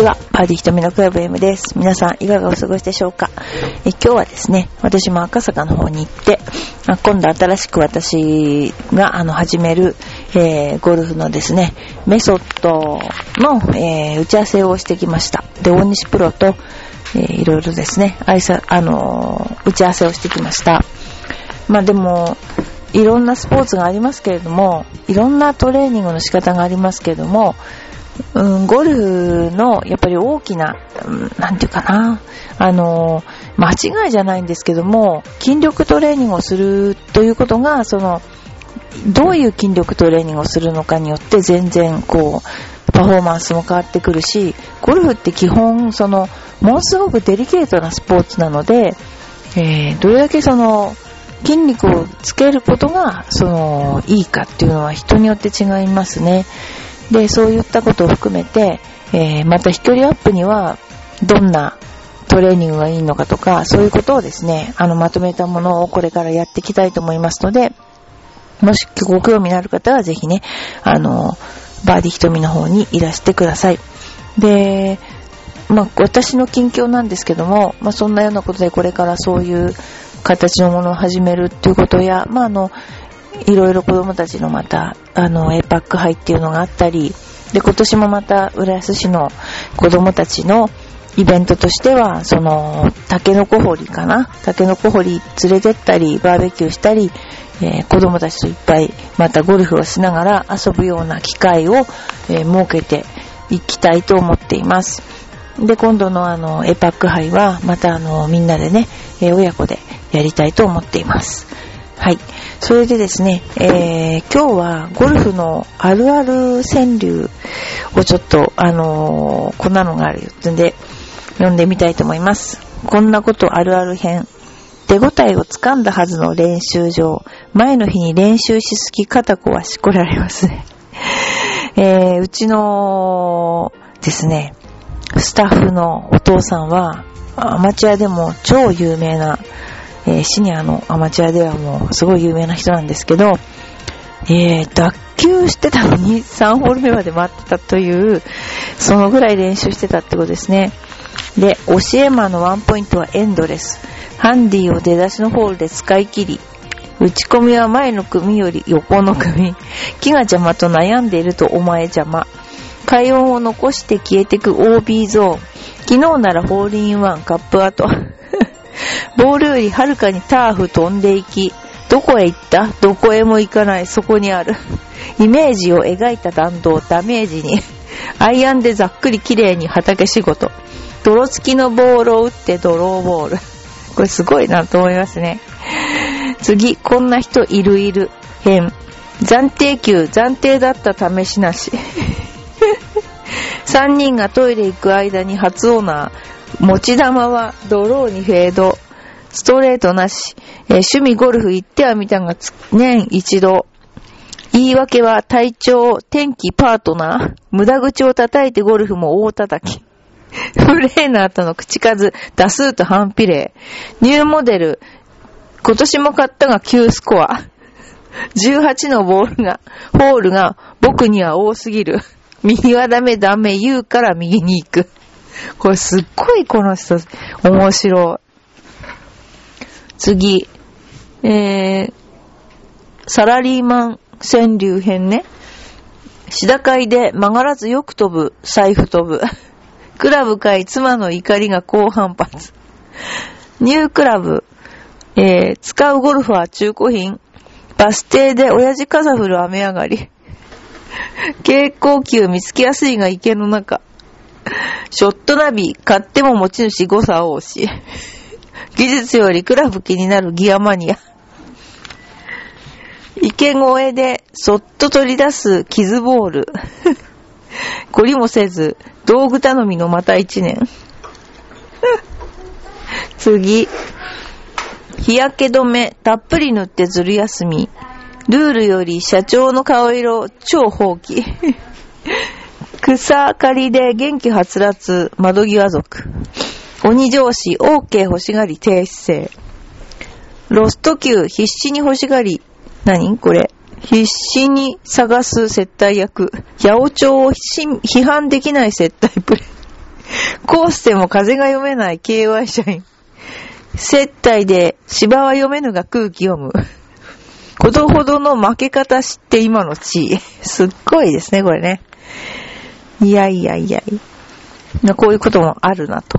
ちは。パーティーひとみのクラブ M です。皆さん、いかがお過ごしでしょうか？え今日はですね、私も赤坂の方に行って、あ今度新しく私があの始める、えーゴルフのですね、メソッドの、えー打ち合わせをしてきました。で、大西プロと、えーいろいろですね、挨拶あのー打ち合わせをしてきました。まあでも、いろんなスポーツがありますけれども、いろんなトレーニングの仕方がありますけれども、うん、ゴルフのやっぱり大きな、うんなんていうかな、あの、間違いじゃないんですけども、筋力トレーニングをするということが、その、どういう筋力トレーニングをするのかによって全然こう、パフォーマンスも変わってくるし、ゴルフって基本、その、ものすごくデリケートなスポーツなので、えーどれだけその、筋肉をつけることが、その、いいかっていうのは人によって違いますね。で、そういったことを含めて、えーまた飛距離アップには、どんなトレーニングがいいのかとか、そういうことをですね、あの、まとめたものをこれからやっていきたいと思いますので、もしご興味のある方はぜひね、あの、バーディー瞳の方にいらしてください。で、まあ、私の近況なんですけども、まあ、そんなようなことでこれからそういう形のものを始めるっていうことや、まあ、あの、いろいろ子供たちのまた、あの、エパック杯っていうのがあったり、で、今年もまた、浦安市の子供たちのイベントとしては、その、タケノコ掘りかな？タケノコ掘り連れてったり、バーベキューしたり、えー子供たちといっぱい、またゴルフをしながら遊ぶような機会を、えー設けていきたいと思っています。で、今度のあの、エパック杯は、またあの、みんなでね、えー親子でやりたいと思っています。はい。それでですね、えー、今日はゴルフのあるある川柳をちょっと、あのーこんなのがあるよってんで、読んでみたいと思います。こんなことあるある編。手応えをつかんだはずの練習場。前の日に練習しすぎ肩こはしこられますね。えー、うちのですね、スタッフのお父さんは、アマチュアでも超有名な、えーシニアのアマチュアではもうすごい有名な人なんですけど、えー、脱臼してたのに3ホール目まで待ってたという、そのぐらい練習してたってことですね。で、教えマのワンポイントはエンドレス。ハンディを出だしのホールで使い切り、打ち込みは前の組より横の組。木が邪魔と悩んでいるとお前邪魔。快音を残して消えてく OB ゾーン。昨日ならホールインワンカップアウト。ボールよりはるかにターフ飛んでいき、どこへ行った？どこへも行かない、そこにある。イメージを描いた弾道、ダメージに。アイアンでざっくり綺麗に畑仕事。泥付きのボールを打ってドローボール。これすごいなと思いますね。次、こんな人いるいる。編。暫定球、暫定だった試しなし。3人がトイレ行く間に初オーナー。持ち玉はドローにフェード。ストレートなし。えー趣味ゴルフ行ってはみたが年一度。言い訳は体調、天気、パートナー。無駄口を叩いてゴルフも大叩き。フレーナーとの口数、打数と反比例。ニューモデル、今年も買ったが9スコア。18のボールが、ホールが僕には多すぎる。右はダメダメ言うから右に行く。これすっごいこの人、面白い。次。えー、サラリーマン川柳編ね。シダ会で曲がらずよく飛ぶ、財布飛ぶ。クラブ会妻の怒りが高反発。ニュークラブ、えー、使うゴルフは中古品。バス停で親父傘降る雨上がり。蛍光球見つけやすいが池の中。ショットナビ、買っても持ち主誤差多し。技術よりクラブ気になるギアマニア。池越えでそっと取り出す傷ボール。懲りもせず、道具頼みのまた一年。次。日焼け止め、たっぷり塗ってずる休み。ルールより社長の顔色、超放棄。草刈りで元気はつらつ、窓際族。鬼上司、OK 欲しがり低姿勢。ロスト級、必死に欲しがり、何？これ。必死に探す接待役。八百長を批判できない接待プレイ。コースでも風が読めない KY 社員。接待で芝は読めぬが空気読む。ことほどの負け方知って今の地位。すっごいですね、これね。いやいやいやいや。こういうこともあるなと。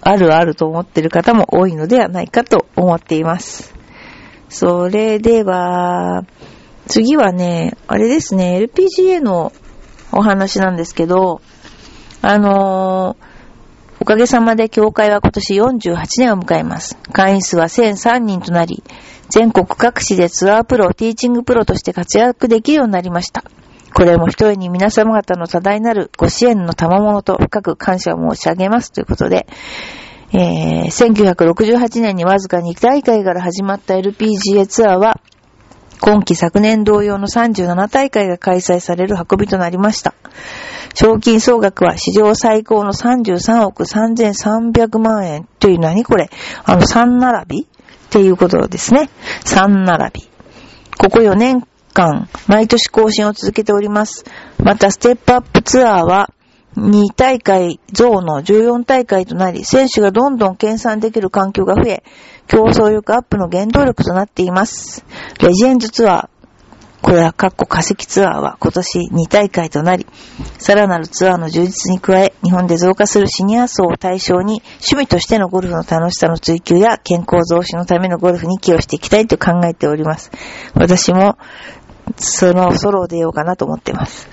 あるあると思ってる方も多いのではないかと思っています。それでは、次はね、あれですね、LPGA のお話なんですけど、あのー、おかげさまで協会は今年48年を迎えます。会員数は1003人となり、全国各地でツアープロ、ティーチングプロとして活躍できるようになりました。これも一重に皆様方の多大なるご支援の賜物と深く感謝を申し上げますということで、えー、1968年にわずか2大会から始まった LPGA ツアーは、今季昨年同様の37大会が開催される運びとなりました。賞金総額は史上最高の33億3300万円という何これ？あの3並び？っていうことですね。3並び。ここ4年間、毎年更新を続けております。また、ステップアップツアーは、2大会増の14大会となり、選手がどんどん計算できる環境が増え、競争力アップの原動力となっています。レジェンズツアー、これは、カッコ化石ツアーは今年2大会となり、さらなるツアーの充実に加え、日本で増加するシニア層を対象に、趣味としてのゴルフの楽しさの追求や健康増進のためのゴルフに寄与していきたいと考えております。私も、そのソロを出ようかなと思ってます。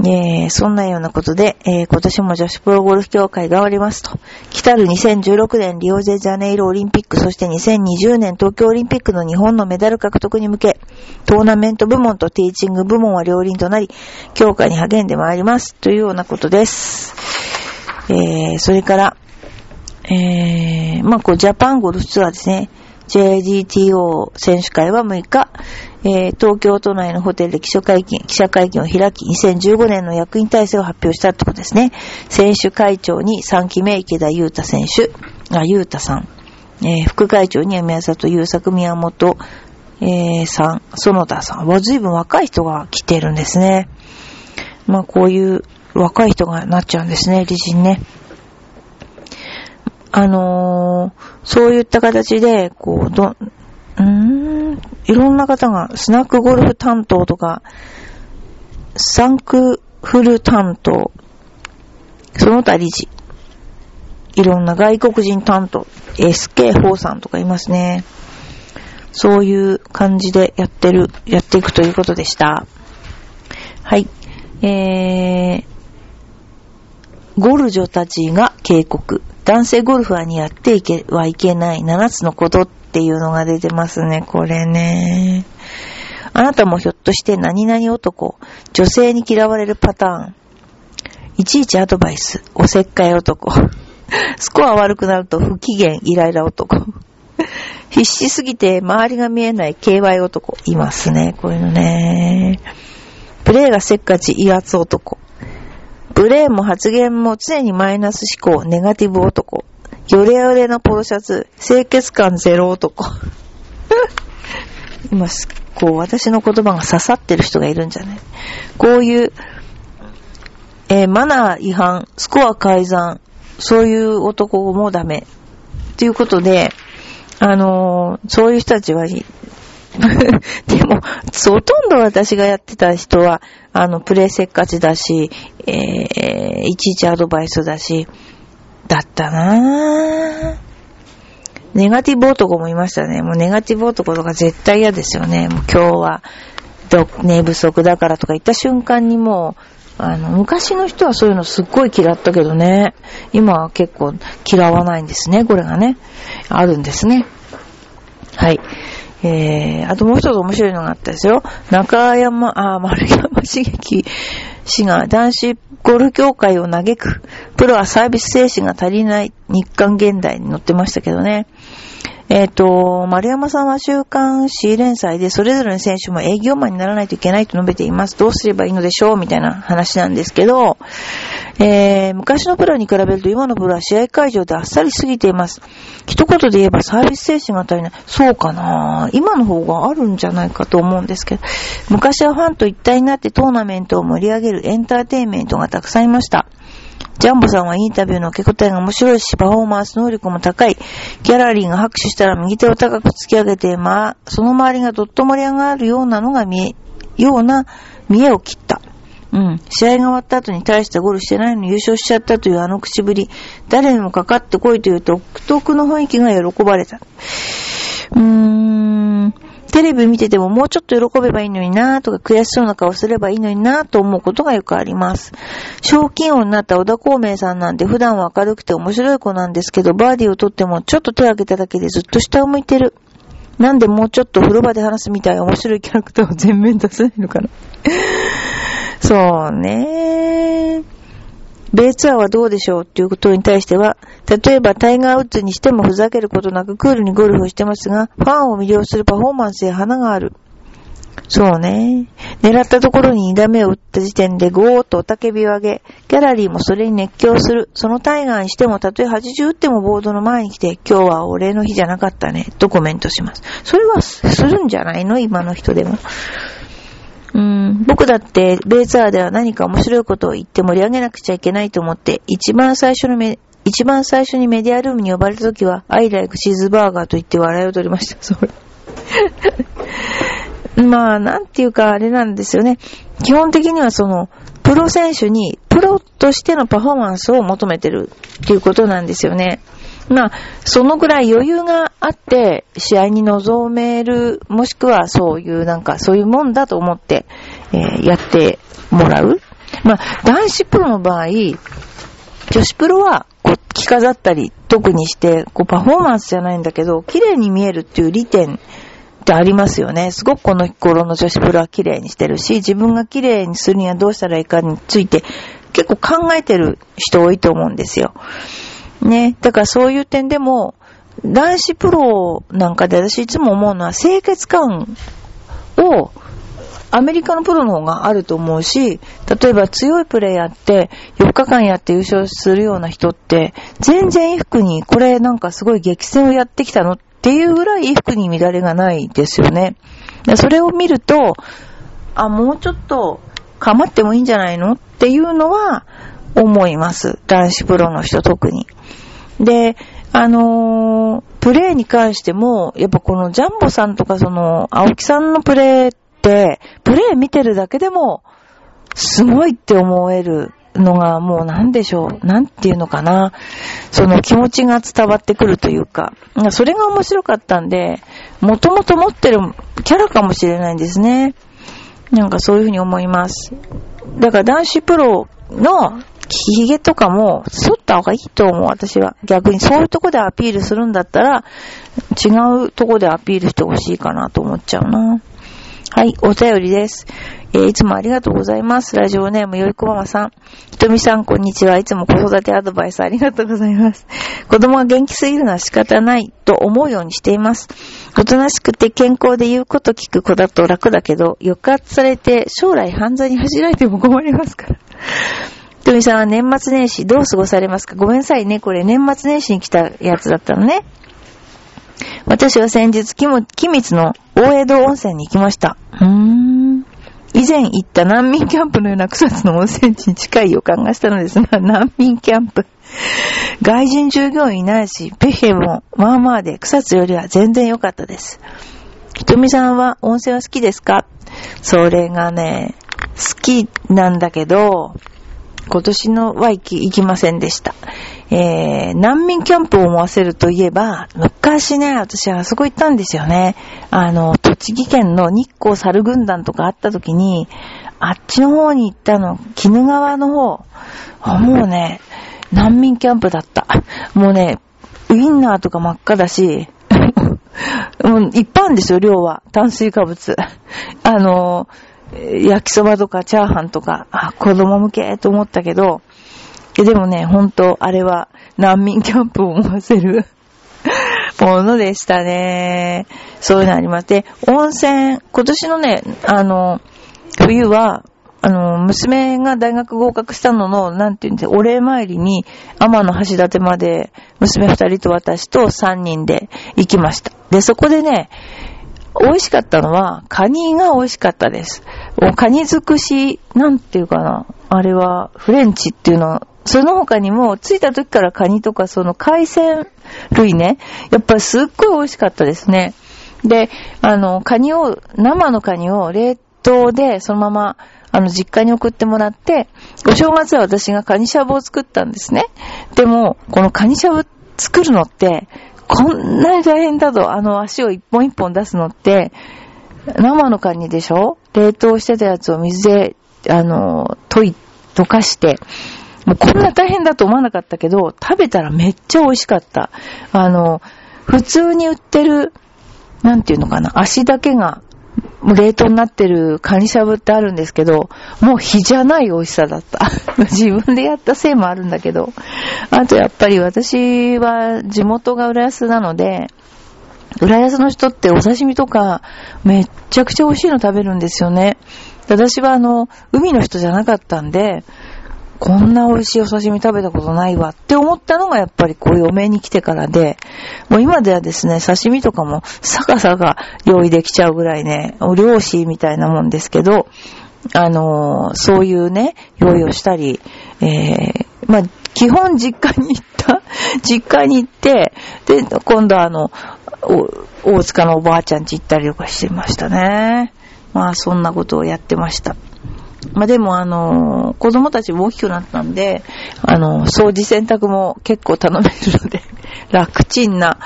えー、そんなようなことで、えー、今年も女子プロゴルフ協会が終わりますと。来たる2016年リオデジャネイロオリンピック、そして2020年東京オリンピックの日本のメダル獲得に向け、トーナメント部門とティーチング部門は両輪となり、協会に励んでまいります。というようなことです。えー、それから、えー、まあ、こう、ジャパンゴルフツアーですね。JGTO 選手会は6日、えー、東京都内のホテルで記者会見、記者会見を開き、2015年の役員体制を発表したってことですね。選手会長に3期目池田優太選手、あ、優太さん、えー、副会長には宮里優作宮本、えー、さん、園田さん。わ、ずいぶん若い人が来てるんですね。まあ、こういう若い人がなっちゃうんですね、理事にね。あのー、そういった形で、こう、ど、いろんな方が、スナックゴルフ担当とか、サンクフル担当、その他理事、いろんな外国人担当、SK4 さんとかいますね。そういう感じでやってる、やっていくということでした。はい。えー、ゴルジョたちが警告。男性ゴルファーにやっていけはいけない7つのことっっていうのが出てますね、これね。あなたもひょっとして何々男、女性に嫌われるパターン。いちいちアドバイス、おせっかい男。スコア悪くなると不機嫌、イライラ男。必死すぎて周りが見えない KY 男。いますね、こういうのね。プレイがせっかち威圧男。ブレーンも発言も常にマイナス思考、ネガティブ男。ヨレヨレのポロシャツ、清潔感ゼロ男。今、こう、私の言葉が刺さってる人がいるんじゃない？こういう、えー、マナー違反、スコア改ざん、そういう男もダメ。ということで、あのー、そういう人たちは でも、ほとんど私がやってた人は、あの、プレイせっかちだし、えー、いちいちアドバイスだし、だったなぁ。ネガティブ男もいましたね。もうネガティブ男とか絶対嫌ですよね。もう今日は、寝不足だからとか言った瞬間にもう、あの、昔の人はそういうのすっごい嫌ったけどね。今は結構嫌わないんですね。これがね。あるんですね。はい。えー、あともう一つ面白いのがあったですよ。中山、あ、丸山茂樹氏が男子ゴルフ協会を嘆く。プロはサービス精神が足りない日韓現代に載ってましたけどね。えっ、ー、と、丸山さんは週刊誌連載でそれぞれの選手も営業マンにならないといけないと述べています。どうすればいいのでしょうみたいな話なんですけど、えー、昔のプロに比べると今のプロは試合会場であっさりすぎています。一言で言えばサービス精神が足りない。そうかな今の方があるんじゃないかと思うんですけど、昔はファンと一体になってトーナメントを盛り上げるエンターテインメントがたくさんいました。ジャンボさんはインタビューの受け答えが面白いし、パフォーマンス能力も高い。ギャラリーが拍手したら右手を高く突き上げて、まあ、その周りがどっと盛り上がるようなのが見え、ような見栄を切った。うん。試合が終わった後に大したゴールしてないのに優勝しちゃったというあの口ぶり。誰にもかかってこいという独特の雰囲気が喜ばれた。うーん。テレビ見ててももうちょっと喜べばいいのになぁとか悔しそうな顔すればいいのになぁと思うことがよくあります。賞金王になった小田孔明さんなんて普段は明るくて面白い子なんですけど、バーディーを取ってもちょっと手を挙げただけでずっと下を向いてる。なんでもうちょっと風呂場で話すみたい面白いキャラクターを全面出せないのかな。そうね。ベイツアーはどうでしょうっていうことに対しては、例えばタイガーウッズにしてもふざけることなくクールにゴルフをしてますが、ファンを魅了するパフォーマンスや花がある。そうね。狙ったところに2打目を打った時点でゴーッとおたけびを上げ、ギャラリーもそれに熱狂する。そのタイガーにしても、たとえ80打ってもボードの前に来て、今日は俺の日じゃなかったね、とコメントします。それはするんじゃないの？今の人でも。僕だってベイツアーでは何か面白いことを言って盛り上げなくちゃいけないと思って、一番最初のメ、一番最初にメディアルームに呼ばれた時は、アイライクチーズバーガーと言って笑いを取りました。それ。まあ、なんていうかあれなんですよね。基本的にはその、プロ選手に、プロとしてのパフォーマンスを求めてるっていうことなんですよね。まあ、そのぐらい余裕があって、試合に臨める、もしくはそういうなんか、そういうもんだと思って、えー、やってもらう。まあ、男子プロの場合、女子プロは、こう、着飾ったり、特にして、こう、パフォーマンスじゃないんだけど、綺麗に見えるっていう利点ってありますよね。すごくこの頃の女子プロは綺麗にしてるし、自分が綺麗にするにはどうしたらいいかについて、結構考えてる人多いと思うんですよ。ね。だからそういう点でも、男子プロなんかで私いつも思うのは清潔感をアメリカのプロの方があると思うし、例えば強いプレイヤーって4日間やって優勝するような人って全然衣服にこれなんかすごい激戦をやってきたのっていうぐらい衣服に乱れがないですよね。それを見ると、あ、もうちょっと構ってもいいんじゃないのっていうのは思います。男子プロの人特に。で、あのー、プレーに関しても、やっぱこのジャンボさんとかその、青木さんのプレー、プレー見てるだけでも、すごいって思えるのがもうなんでしょう。なんていうのかな。その気持ちが伝わってくるというか、それが面白かったんで、もともと持ってるキャラかもしれないんですね。なんかそういうふうに思います。だから男子プロの髭とかも剃った方がいいと思う、私は。逆にそういうとこでアピールするんだったら、違うとこでアピールしてほしいかなと思っちゃうな。はい、お便りです。えー、いつもありがとうございます。ラジオネームよいこママさん。ひとみさん、こんにちは。いつも子育てアドバイスありがとうございます。子供が元気すぎるのは仕方ないと思うようにしています。おとなしくて健康で言うこと聞く子だと楽だけど、抑圧されて将来犯罪に走られても困りますから。ひとみさんは年末年始どう過ごされますか？ごめんなさいね。これ年末年始に来たやつだったのね。私は先日、君津の大江戸温泉に行きました。うーん。以前行った難民キャンプのような草津の温泉地に近い予感がしたのですが、難民キャンプ。外人従業員いないし、ペヘもまあまあで草津よりは全然良かったです。ひとみさんは温泉は好きですか？それがね、好きなんだけど、今年のは行き行きませんでした。えー、難民キャンプを思わせるといえば、昔ね、私はあそこ行ったんですよね。あの、栃木県の日光猿軍団とかあった時に、あっちの方に行ったの、鬼怒川の方。もうね、難民キャンプだった。もうね、ウィンナーとか真っ赤だし、もういっぱいあるんですよ、量は。炭水化物。あの、焼きそばとかチャーハンとか、あ、子供向けと思ったけど、でもね、ほんと、あれは難民キャンプを思わせる ものでしたね。そういうのあります。で、温泉、今年のね、あの、冬は、あの、娘が大学合格したのの、なんていうんです、お礼参りに、天の橋立まで、娘二人と私と三人で行きました。で、そこでね、美味しかったのは、カニが美味しかったです。カニ尽くし、なんていうかな。あれは、フレンチっていうのはその他にも、着いた時からカニとかその海鮮類ね、やっぱりすっごい美味しかったですね。で、あの、カニを、生のカニを冷凍でそのまま、あの、実家に送ってもらって、お正月は私がカニしゃぶを作ったんですね。でも、このカニしゃぶ作るのって、こんなに大変だと、あの足を一本一本出すのって、生のカニでしょ？冷凍してたやつを水で、あの、溶い、溶かして、もうこんな大変だと思わなかったけど、食べたらめっちゃ美味しかった。あの、普通に売ってる、なんていうのかな、足だけが、もう冷凍になってるカニしゃぶってあるんですけど、もう火じゃない美味しさだった。自分でやったせいもあるんだけど。あとやっぱり私は地元が浦安なので、浦安の人ってお刺身とかめっちゃくちゃ美味しいの食べるんですよね。私はあの、海の人じゃなかったんで、こんな美味しいお刺身食べたことないわって思ったのがやっぱりこう嫁に来てからで、もう今ではですね、刺身とかもサカサカ用意できちゃうぐらいね、お漁師みたいなもんですけど、あのー、そういうね、用意をしたり、えー、まあ、基本実家に行った、実家に行って、で、今度あの、大塚のおばあちゃんち行ったりとかしてましたね。まあ、そんなことをやってました。まあでもあの、子供たちも大きくなったんで、あの、掃除洗濯も結構頼めるので、楽ちんな、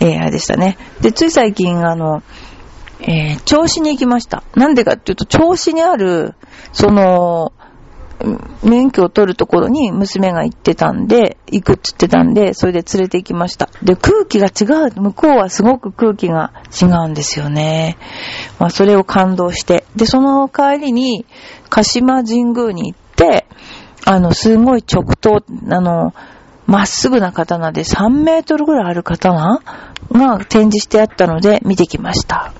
えー、あれでしたね。で、つい最近あの、えー、調子に行きました。なんでかっていうと、調子にある、その、免許を取るところに娘が行ってたんで、行くって言ってたんで、それで連れて行きました。で、空気が違う。向こうはすごく空気が違うんですよね。まあ、それを感動して。で、その帰りに、鹿島神宮に行って、あの、すごい直刀、あの、まっすぐな刀で3メートルぐらいある刀が展示してあったので見てきました。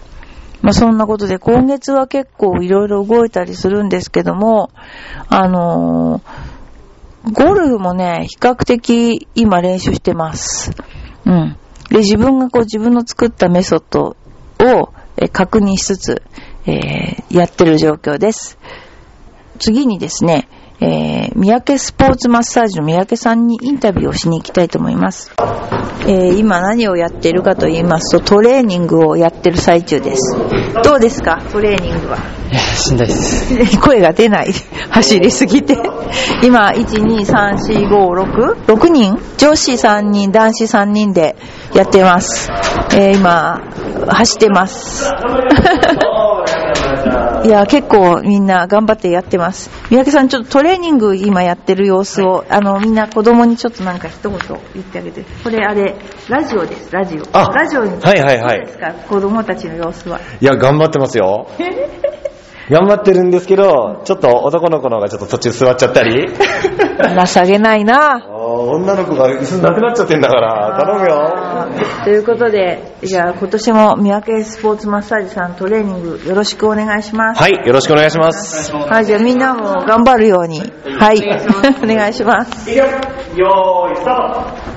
まあ、そんなことで今月は結構いろいろ動いたりするんですけども、あのー、ゴルフもね、比較的今練習してます。うん。で、自分がこう自分の作ったメソッドを確認しつつ、えー、やってる状況です。次にですね、えー、三宅スポーツマッサージの三宅さんにインタビューをしに行きたいと思います。えー、今何をやっているかと言いますと、トレーニングをやってる最中です。どうですか？トレーニングは。いや、しんどいです。声が出ない。走りすぎて。今、1、2、3、4、5、6、6人？女子3人、男子3人でやってます。えー、今、走ってます。いや、結構みんな頑張ってやってます。三宅さん、ちょっとトレーニング今やってる様子を、あの、みんな子供にちょっとなんか一言言ってあげて。これあれ、ラジオです、ラジオ。あ、ラジオに。はいはいはい。どうですか、子供たちの様子は。いや、頑張ってますよ。頑張ってるんですけど、ちょっと男の子の方がちょっと途中座っちゃったり。情けないな女の子が椅子なくなっちゃってんだから、頼むよ。ということで、じゃあ今年も三宅スポーツマッサージさんトレーニングよろしくお願いします。はい、よろしくお願いします。はい、じゃあみんなも頑張るように。はい、お願いします。よーい、スタート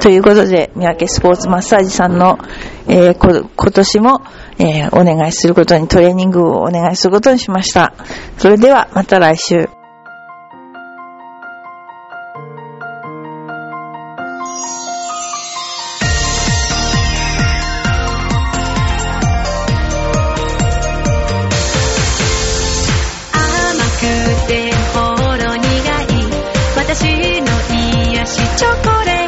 ということで、三宅スポーツマッサージさんの、えー、こ今年も、えー、お願いすることに、トレーニングをお願いすることにしました。それでは、また来週。私の癒しチョコレート